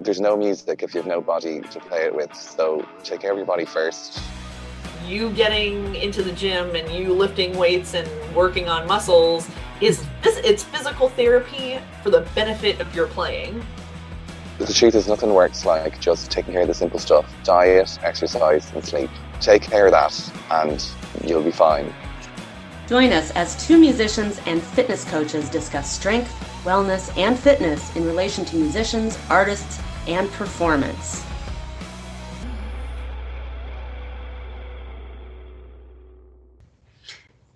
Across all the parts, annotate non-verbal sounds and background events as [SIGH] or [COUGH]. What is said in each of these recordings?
there's no music if you have no body to play it with. So take care of your body first. You getting into the gym and you lifting weights and working on muscles is it's physical therapy for the benefit of your playing. The truth is, nothing works like just taking care of the simple stuff diet, exercise, and sleep. Take care of that, and you'll be fine. Join us as two musicians and fitness coaches discuss strength, wellness, and fitness in relation to musicians, artists, and performance.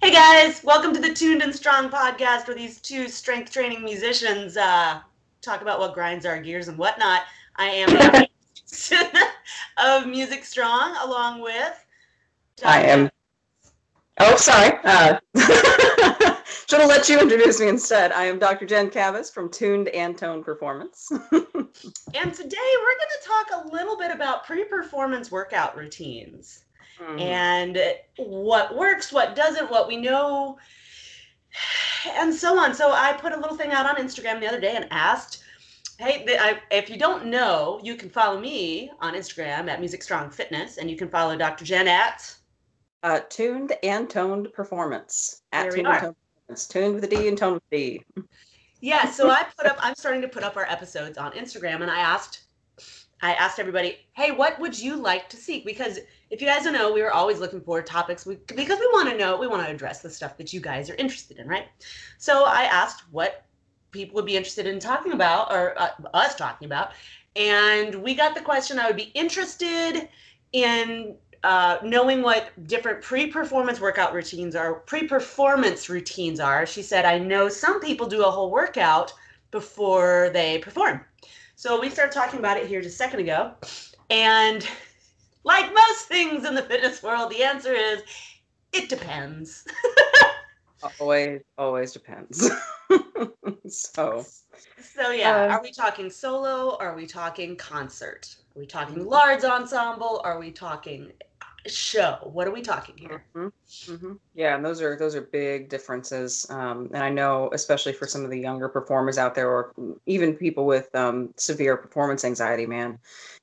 Hey guys, welcome to the Tuned and Strong podcast where these two strength training musicians uh, talk about what grinds our gears and whatnot. I am [LAUGHS] [LAUGHS] of Music Strong along with. I am. Oh, sorry. Uh, [LAUGHS] should have let you introduce me instead. I am Dr. Jen Cavas from Tuned and Toned Performance. And today we're going to talk a little bit about pre performance workout routines mm-hmm. and what works, what doesn't, what we know and so on. So I put a little thing out on Instagram the other day and asked, hey, I, if you don't know, you can follow me on Instagram at Music Strong Fitness, and you can follow Dr. Jen at uh, Tuned and Toned Performance. At Tuned and Toned Performance. Tuned with a D and toned with a D. Yeah, so I put up. I'm starting to put up our episodes on Instagram, and I asked, I asked everybody, hey, what would you like to see? Because if you guys don't know, we were always looking for topics we, because we want to know, we want to address the stuff that you guys are interested in, right? So I asked what people would be interested in talking about or uh, us talking about. And we got the question I would be interested in uh, knowing what different pre performance workout routines are, pre performance routines are. She said, I know some people do a whole workout before they perform. So we started talking about it here just a second ago. And [LAUGHS] like most things in the fitness world, the answer is it depends. always, always depends. [LAUGHS] so, so yeah, uh, are we talking solo? Are we talking concert? Are we talking large ensemble? Are we talking show? What are we talking here? Mm-hmm. Mm-hmm. Yeah, and those are those are big differences. Um, and I know, especially for some of the younger performers out there, or even people with um, severe performance anxiety, man,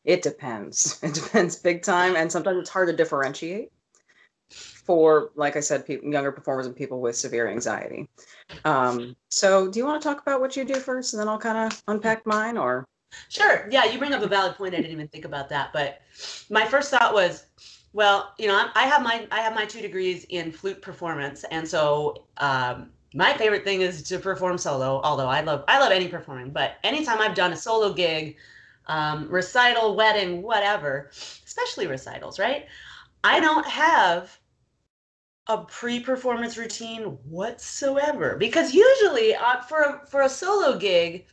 it depends. [LAUGHS] It depends big time, and sometimes it's hard to differentiate for, like I said, people, younger performers and people with severe anxiety. Um, so, do you want to talk about what you do first, and then I'll kind of unpack mine, or? Sure. Yeah, you bring up a valid point. I didn't even think about that, but my first thought was well, you know, I have my I have my two degrees in flute performance, and so um, my favorite thing is to perform solo. Although I love I love any performing, but anytime I've done a solo gig, um, recital, wedding, whatever, especially recitals, right? I don't have a pre-performance routine whatsoever because usually uh, for a, for a solo gig,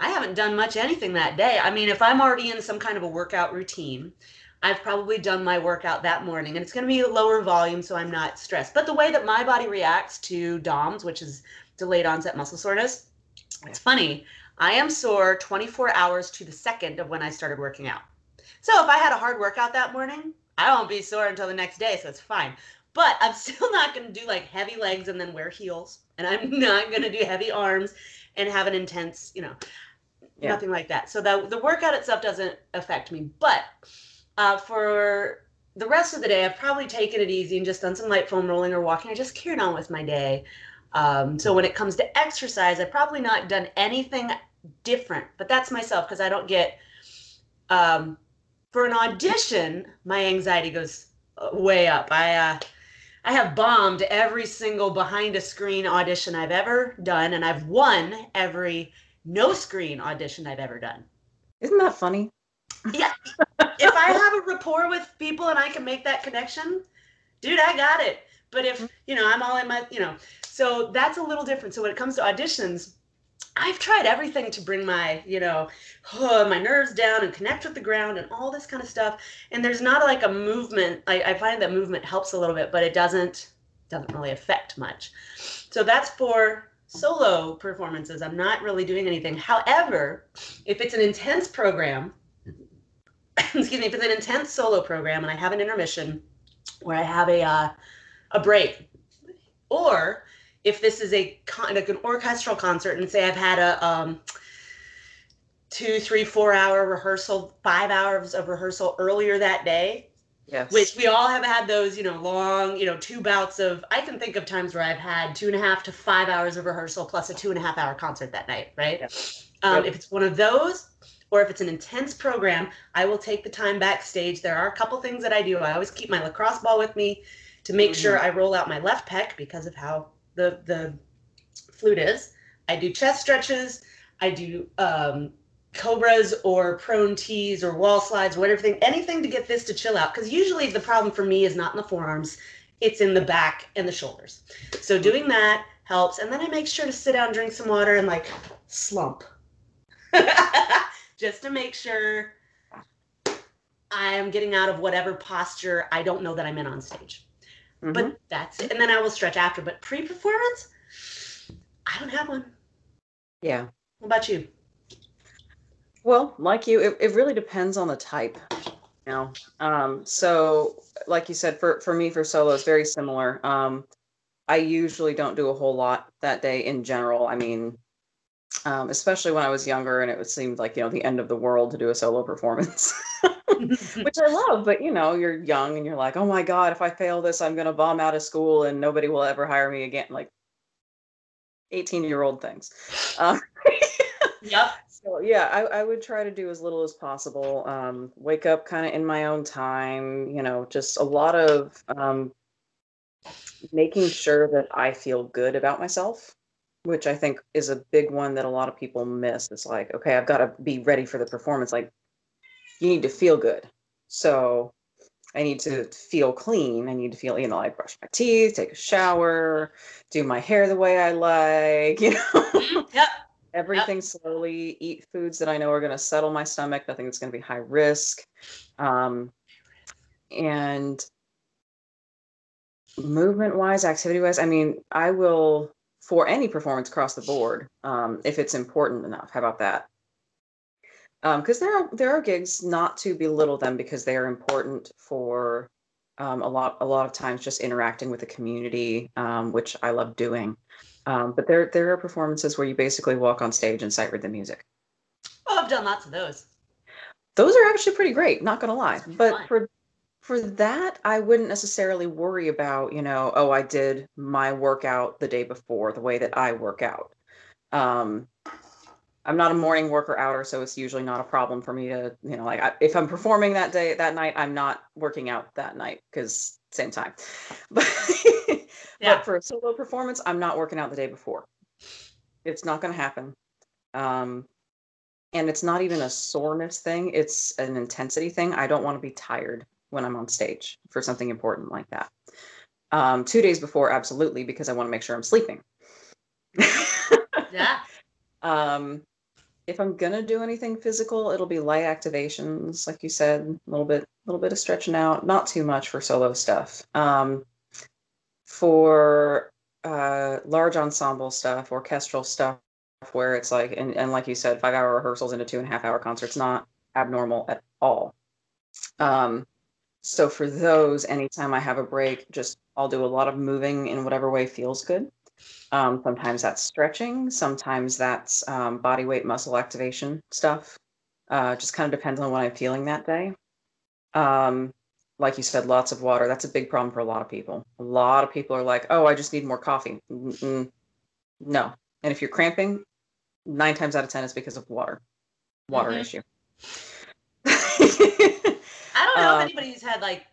I haven't done much anything that day. I mean, if I'm already in some kind of a workout routine I've probably done my workout that morning and it's going to be lower volume so I'm not stressed. But the way that my body reacts to DOMS, which is delayed onset muscle soreness, it's funny. I am sore 24 hours to the second of when I started working out. So if I had a hard workout that morning, I won't be sore until the next day, so it's fine. But I'm [LAUGHS] still not going to do like heavy legs and then wear heels. And I'm [LAUGHS] not going to do heavy arms and have an intense, you know, yeah. nothing like that. So the, the workout itself doesn't affect me. But uh, for the rest of the day, I've probably taken it easy and just done some light foam rolling or walking. I just carried on with my day. Um, so when it comes to exercise, I've probably not done anything different, but that's myself because I don't get. Um, for an audition, my anxiety goes uh, way up. I uh, I have bombed every single behind a screen audition I've ever done, and I've won every no screen audition I've ever done. Isn't that funny? Yeah. If I have a rapport with people and I can make that connection, dude, I got it. But if, mm-hmm. you know, I'm all in my, you know, so that's a little different. So when it comes to auditions, I've tried everything to bring my, you know, oh, my nerves down and connect with the ground and all this kind of stuff. And there's not like a movement. I, I find that movement helps a little bit, but it doesn't doesn't really affect much. So that's for solo performances. I'm not really doing anything. However, if it's an intense program, [COUGHS] excuse me, if it's an intense solo program and I have an intermission where I have a uh, a break, or if this is a con- like an orchestral concert and say I've had a um, two, three, four hour rehearsal, five hours of rehearsal earlier that day. Yes. Which we all have had those, you know, long, you know, two bouts of. I can think of times where I've had two and a half to five hours of rehearsal plus a two and a half hour concert that night, right? Um, Yep. If it's one of those, or if it's an intense program, I will take the time backstage. There are a couple things that I do. I always keep my lacrosse ball with me to make sure I roll out my left pec because of how the the flute is. I do chest stretches. I do um, cobras or prone tees or wall slides, whatever thing, anything to get this to chill out. Because usually the problem for me is not in the forearms, it's in the back and the shoulders. So doing that helps. And then I make sure to sit down, drink some water, and like slump. [LAUGHS] Just to make sure I am getting out of whatever posture I don't know that I'm in on stage. Mhm. But that's it. And then I will stretch after. But pre performance, I don't have one. yeah. What about you? Well, like you, it, it really depends on the type. You know, um, so like you said, for for me for solo, it's very similar. Um, I usually don't do a whole lot that day in general. I mean, um, especially when I was younger, and it seemed like you know the end of the world to do a solo performance, [LAUGHS] which I love. But you know, you're young and you're like, oh my god, if I fail this, I'm gonna bomb out of school and nobody will ever hire me again. Like, eighteen year old things. Um, yep. [LAUGHS] so yeah, I, I would try to do as little as possible. Um, wake up kind of in my own time. You know, just a lot of um, making sure that I feel good about myself, which I think is a big one that a lot of people miss. It's like, okay, I've got to be ready for the performance. Like, you need to feel good. So I need to feel clean. I need to feel, you know, like brush my teeth, take a shower, do my hair the way I like, [LAUGHS] you know Mhm. Yep. everything slowly eat foods that i know are going to settle my stomach nothing that's going to be high risk um, and movement wise activity wise i mean i will for any performance across the board um, if it's important enough how about that because there are there are gigs not to belittle them because they are important for um, a lot a lot of times just interacting with the community um, which i love doing um, but there there are performances where you basically walk on stage and sight read the music. Oh, I've done lots of those. Those are actually pretty great, not gonna lie. But fun. for for that, I wouldn't necessarily worry about, you know, oh, I did my workout the day before, the way that I work out. Um, I'm not a morning worker outer, so it's usually not a problem for me to, you know, like I, if I'm performing that day that night, I'm not working out that night because same time. [LAUGHS] But Yeah. but for a solo performance, I'm not working out the day before. It's not going to happen. Um, and it's not even a soreness thing, it's an intensity thing. I don't want to be tired when I'm on stage for something important like that. Um, two days before, absolutely, because I want to make sure I'm sleeping. [LAUGHS] Yeah. um, if I'm gonna do anything physical, it'll be light activations, like you said, a little bit, a little bit of stretching out, not too much for solo stuff. Um, for uh, large ensemble stuff, orchestral stuff, where it's like, and, and like you said, five hour rehearsals into two and a half hour concerts, not abnormal at all. Um, so for those, anytime I have a break, just I'll do a lot of moving in whatever way feels good. Um, sometimes that's stretching, sometimes that's um, body weight muscle activation stuff. Uh, just kind of depends on what I'm feeling that day. Um, like you said, lots of water. That's a big problem for a lot of people. A lot of people are like, oh, I just need more coffee. Mm-mm. No. And if you're cramping, nine times out of 10 is because of water, water Mhm. issue. I don't know Um, if anybody's had like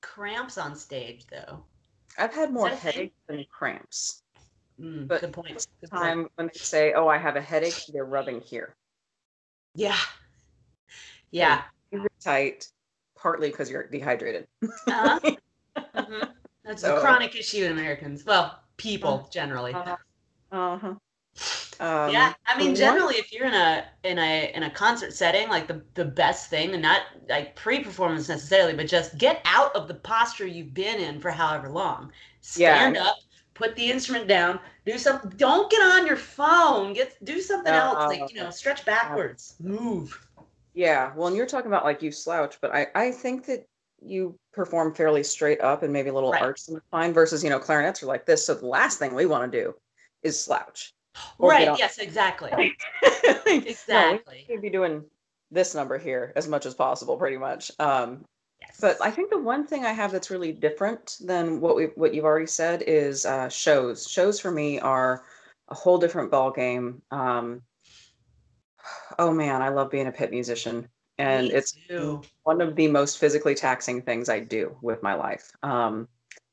cramps on stage though. I've had more that a thing? headaches than cramps. Mm, But good point. Good point. Time when they say, oh, I have a headache, they're rubbing here. Yeah. Yeah. Really tight, partly because you're dehydrated. Uh-huh. [LAUGHS] Mhm. That's a chronic issue in Americans. Well, people generally. Uh-huh. Uh-huh. Um, yeah, I mean, generally, if you're in a in a in a concert setting, like the the best thing, and not like pre-performance necessarily, but just get out of the posture you've been in for however long. Yeah. Stand up, put the instrument down, do something. Don't get on your phone. Get do something No. else, like you know, stretch backwards, move. Yeah, well, and you're talking about like you slouch, but I I think that you perform fairly straight up and maybe a little Right. arch in the spine versus you know clarinets are like this. So the last thing we want to do is slouch. Or right. Yes, [LAUGHS] exactly. No, we Exactly. should be doing this number here as much as possible, pretty much. Um, Yes. but I think the one thing I have that's really different than what we what you've already said is uh, shows. Shows for me are a whole different ball game. Um, oh man, I love being a pit musician, and Me it's too. one of the most physically taxing things I do with my life. Um,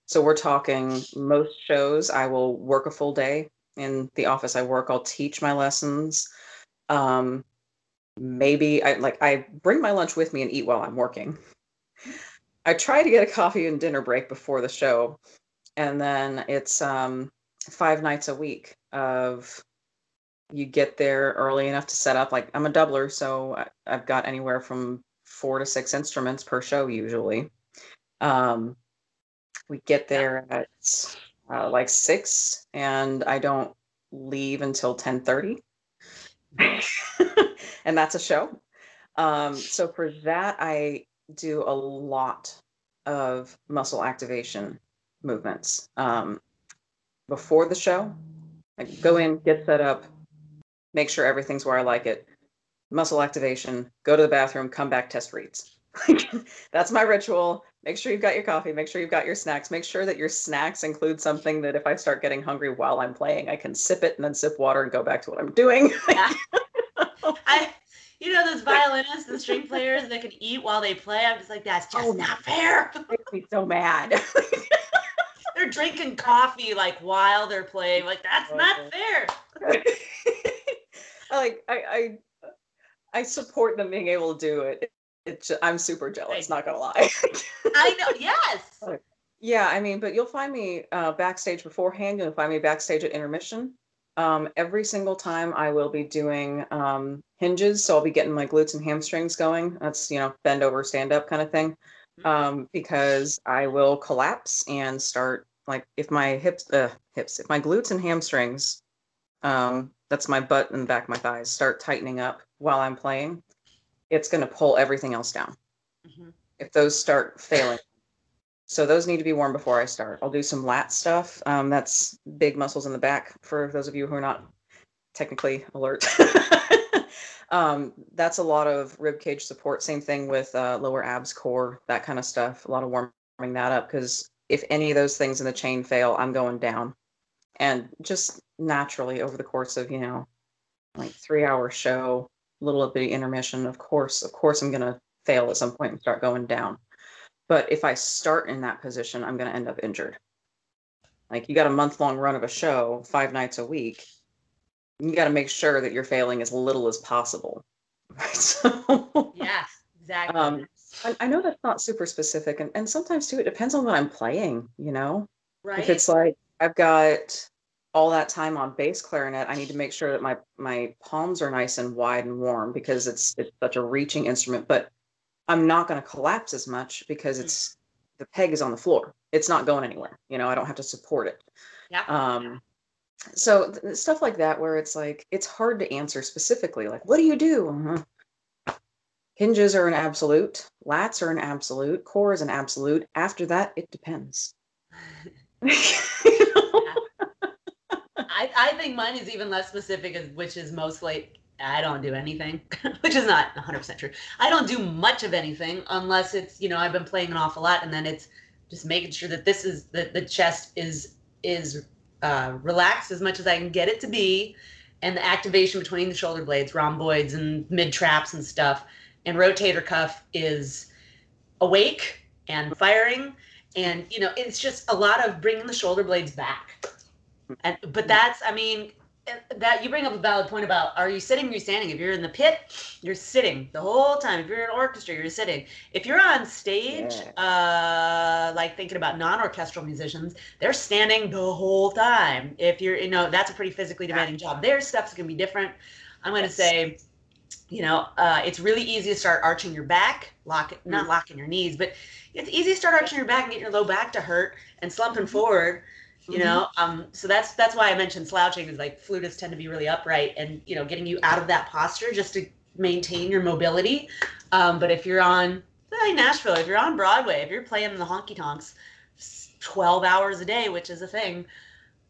so we're talking most shows. I will work a full day in the office I work. I'll teach my lessons. Um, maybe I like I bring my lunch with me and eat while I'm working. I try to get a coffee and dinner break before the show, and then it's um, five nights a week of you get there early enough to set up. Like I'm a doubler, so I- I've got anywhere from four to six instruments per show usually. Um, we get there at uh, like six, and I don't leave until ten thirty, [LAUGHS] and that's a show. Um, so for that, I do a lot of muscle activation movements um, before the show. I go in, get set up, make sure everything's where I like it. Muscle activation, go to the bathroom, come back, test reeds. [LAUGHS] That's my ritual. Make sure you've got your coffee, make sure you've got your snacks, make sure that your snacks include something that if I start getting hungry while I'm playing, I can sip it and then sip water and go back to what I'm doing. [LAUGHS] Yeah. [LAUGHS] I, you know, those violinists and string players that can eat while they play. I'm just like, that's just Oh, not fair. [LAUGHS] makes me so mad. They're drinking coffee like while they're playing. Like that's oh, not Oh. fair. like I, I I support them being able to do it. It's I'm super jealous, not gonna lie. I know. Yes. [LAUGHS] yeah, I mean, but you'll find me uh, backstage beforehand. You'll find me backstage at intermission. Um, every single time I will be doing um, hinges, so I'll be getting my glutes and hamstrings going. That's you know bend over, stand up kind of thing. Um, because I will collapse and start like if my hips, uh, hips, if my glutes and hamstrings, um, that's my butt and back of my thighs, start tightening up while I'm playing, it's going to pull everything else down Mhm. if those start failing. So those need to be worn before I start. I'll do some lat stuff. Um, that's big muscles in the back for those of you who are not technically alert. [LAUGHS] um, that's a lot of rib cage support. Same thing with uh, lower abs, core, that kind of stuff. A lot of warming that up because if any of those things in the chain fail, I'm going down. And just naturally over the course of you know, like three hour show, little bit of intermission. Of course, of course, I'm gonna fail at some point and start going down. But if I start in that position, I'm going to end up injured. Like you got a month long run of a show, five nights a week. You got to make sure that you're failing as little as possible. [LAUGHS] Right. So, Yes. Exactly. Um, I, I know that's not super specific, and, and sometimes too, it depends on what I'm playing. You know, right. if it's like I've got all that time on bass clarinet, I need to make sure that my my palms are nice and wide and warm because it's it's such a reaching instrument. But I'm not going to collapse as much because it's the peg is on the floor. It's not going anywhere. You know, I don't have to support it. yeah. Um, so th- stuff like that, where it's like it's hard to answer specifically. Like, what do you do? Uh-huh. Hinges are an absolute. Lats are an absolute. Core is an absolute. After that, it depends. [LAUGHS] [LAUGHS] I, I think mine is even less specific, which is mostly I don't do anything, [LAUGHS] which is not 100% true. I don't do much of anything unless it's you know I've been playing an awful lot, and then it's just making sure that this is that the chest is is uh, relaxed as much as I can get it to be, and the activation between the shoulder blades, rhomboids, and mid traps and stuff, and rotator cuff is awake and firing, and you know it's just a lot of bringing the shoulder blades back. And but that's I mean that you bring up a valid point about are you sitting or you standing? If you're in the pit, you're sitting the whole time. If you're in an orchestra, you're sitting. If you're on stage, uh, like thinking about non-orchestral musicians, they're standing the whole time. If you're, you know, that's a pretty physically demanding job. Their stuff's gonna be different. I'm going to Yes. say, you know, uh, it's really easy to start arching your back, lock, not locking your knees, but it's easy to start arching your back and get your low back to hurt and slumping forward you Mhm. know um so that's that's why i mentioned slouching is like flutists tend to be really upright and you know getting you out of that posture just to maintain your mobility um but if you're on like nashville if you're on broadway if you're playing the honky tonks 12 hours a day which is a thing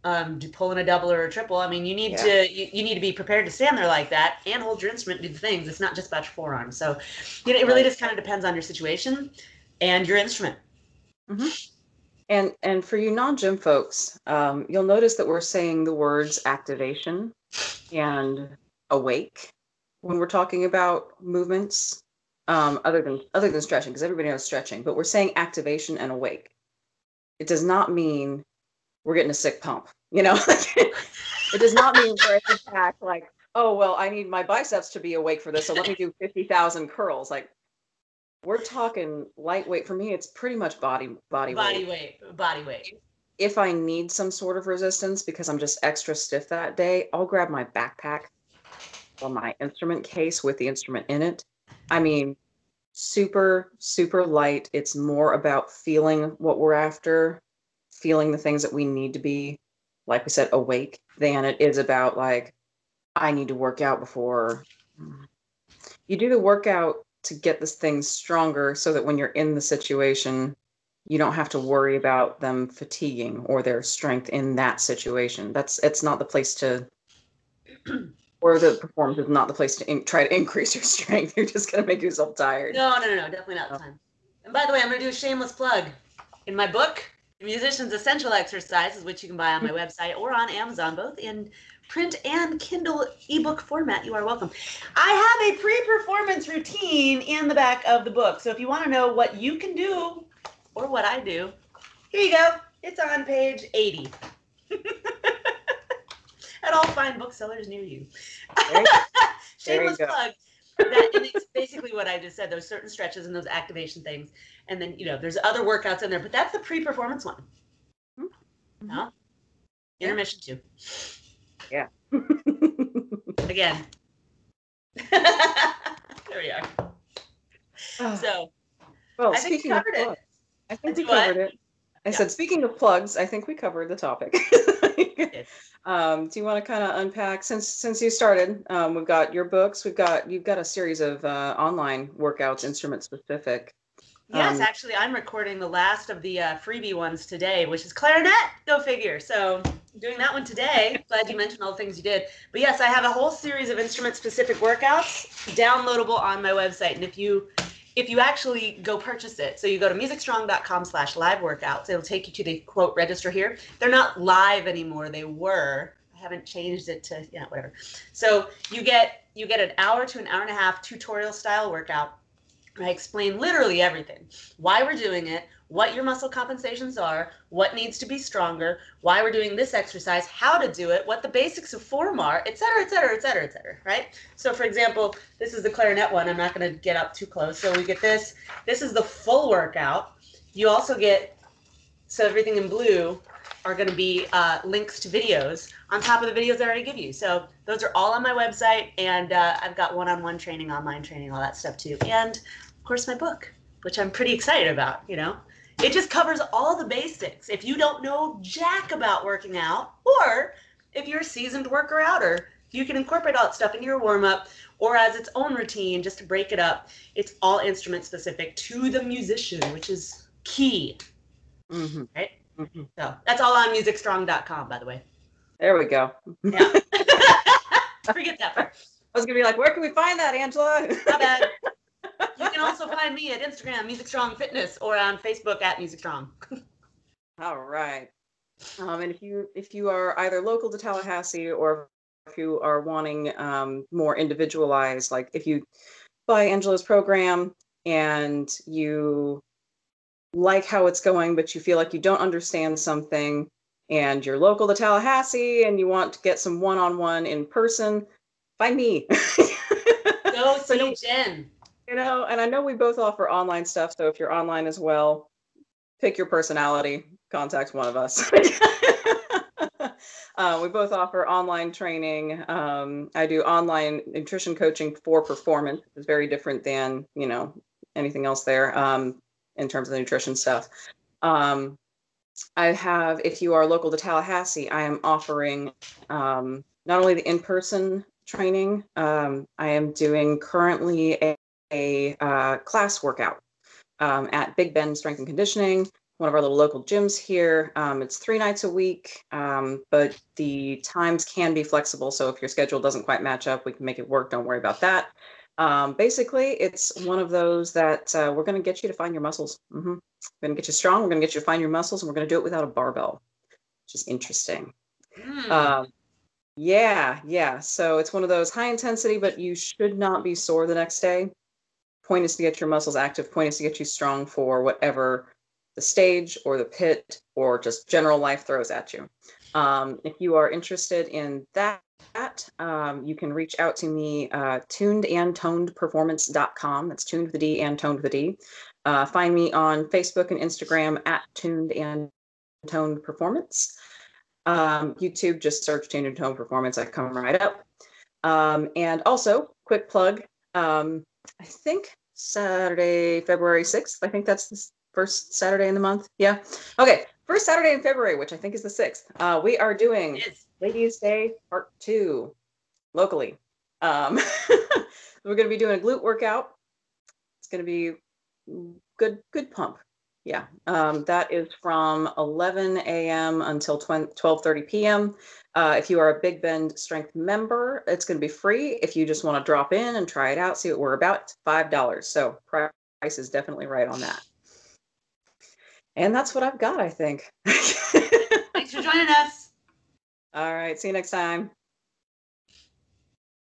um, do pulling a double or a triple. I mean, you need Yeah. to you, you need to be prepared to stand there like that and hold your instrument, and do the things. It's not just about your forearm. So, you know, it really just kind of depends on your situation and your instrument. And and for you non-gym folks, um, you'll notice that we're saying the words activation and awake when we're talking about movements, um, other than other than stretching, because everybody knows stretching, but we're saying activation and awake. It does not mean we're getting a sick pump, you know. [LAUGHS] it does not mean we're like, oh well, I need my biceps to be awake for this, so let me do fifty thousand curls. Like we're talking lightweight. For me, it's pretty much body body, Body weight weight, body weight. if I need some sort of resistance because I'm just extra stiff that day, I'll grab my backpack or my instrument case with the instrument in it. I mean, super, super light. It's more about feeling what we're after, feeling the things that we need to be, like we said, awake, than it is about like, I need to work out before. Mm. You do the workout to get this thing stronger so that when you're in the situation, you don't have to worry about them fatiguing or their strength in that situation. That's it's not the place to [CLEARS THROAT] or the performance is not the place to in, try to [LAUGHS] increase your strength. You're just gonna make yourself tired. No, no, no, no, definitely not the time. And by the way, I'm going to do a shameless plug. In my book, Musician's Essential Exercises, which you can buy on my [LAUGHS] website or on Amazon, both in print and Kindle ebook format, you are welcome. I have a pre performance routine in the back of the book. So if you want to know what you can do or what I do, here you go. It's on page 80. [LAUGHS] At all fine booksellers near you. There you- [LAUGHS] There you Shameless plug. That, and it's basically what I just said. Those certain stretches and those activation things, and then you know there's other workouts in there, but that's the pre-performance one. Mhm. No, intermission too. Yeah. [LAUGHS] Again. [LAUGHS] there we are. Ah, So well, I think we speaking of covered it. I think we covered it. I Yeah. said, speaking of plugs, I think we covered the topic. [LAUGHS] um, do you want to kind of unpack since since you started? Um, we've got your books. We've got you've got a series of uh, online workouts, instrument specific. Yes, Um, actually, I'm recording the last of the uh, freebie ones today, which is clarinet. Go figure. So doing that one today. [LAUGHS] Glad you mentioned all the things you did. But yes, I have a whole series of instrument-specific workouts downloadable on my website, and if you if you actually go purchase it, so you go to musicstrong.com slash live workouts, it'll take you to the quote register here. They're not live anymore. They were. I haven't changed it to, yeah, whatever. So you get you get an hour to an hour and a half tutorial style workout. I explain literally everything. Why we're doing it, what your muscle compensations are, what needs to be stronger, why we're doing this exercise, how to do it, what the basics of form are, et cetera, et cetera, et cetera, et cetera, right? So for example, this is the clarinet one. I'm not going to get up too close. So we get this. This is the full workout. You also get, so everything in blue are going to be uh, links to videos on top of the videos I already give you. So those are all on my website, and uh, I've got one-on-one training, online training, all that stuff too, and of course my book, which I'm pretty excited about. You know, it just covers all the basics. If you don't know jack about working out, or if you're a seasoned worker outer, you can incorporate all that stuff into your warm up or as its own routine just to break it up. It's all instrument specific to the musician, which is key. Mm-hmm. Right. mhm. So that's all on musicstrong.com, by the way. There we go. Yeah. [LAUGHS] [LAUGHS] Forget that part. I was gonna be like, where can we find that, Angela? My bad. [LAUGHS] You can also find me at Instagram, Music Strong Fitness, or on Facebook at Music Strong. All right. Um, and if you if you are either local to Tallahassee or if you are wanting um, more individualized, like if you buy Angela's program and you like how it's going, but you feel like you don't understand something, and you're local to Tallahassee and you want to get some one-on-one in person, find me. [LAUGHS] Go So see no- Jen. You know, and I know we both offer online stuff. So if you're online as well, pick your personality, contact one of us. [LAUGHS] uh, we both offer online training. Um, I do online nutrition coaching for performance. It's very different than you know anything else there um, in terms of the nutrition stuff. Um, I have, if you are local to Tallahassee, I am offering um, not only the in-person training. Um, I am doing currently a, a uh, class workout um, at Big Bend Strength and Conditioning, one of our little local gyms here. Um, it's three nights a week, um, but the times can be flexible. So if your schedule doesn't quite match up, we can make it work. Don't worry about that. Um, basically, it's one of those that uh, we're going to get you to find your muscles. Mm-hmm. We're going to get you strong. We're going to get you to find your muscles, and we're going to do it without a barbell, which is interesting. Mm. Um, yeah, yeah. So it's one of those high intensity, but you should not be sore the next day. Point is to get your muscles active. Point is to get you strong for whatever the stage or the pit or just general life throws at you. Um, if you are interested in that, um, you can reach out to me, uh, tuned and toned performance.com. That's tuned with a D and toned with a D. Uh, find me on Facebook and Instagram at tuned and toned performance. Um, YouTube, just search tuned and toned performance. I come right up. Um, and also, quick plug. Um, I think Saturday, February 6th. I think that's the first Saturday in the month. Yeah. Okay. First Saturday in February, which I think is the 6th. Uh, we are doing Yes. Ladies' Day Part Two locally. Um, [LAUGHS] we're going to be doing a glute workout. It's going to be good, good pump. Yeah, um, that is from 11 a.m. until 12:30 p.m. Uh, if you are a Big Bend Strength member, it's going to be free. If you just want to drop in and try it out, see what we're about, it's five dollars. So price is definitely right on that. And that's what I've got, I think. [LAUGHS] Thanks for joining us. All right, see you next time.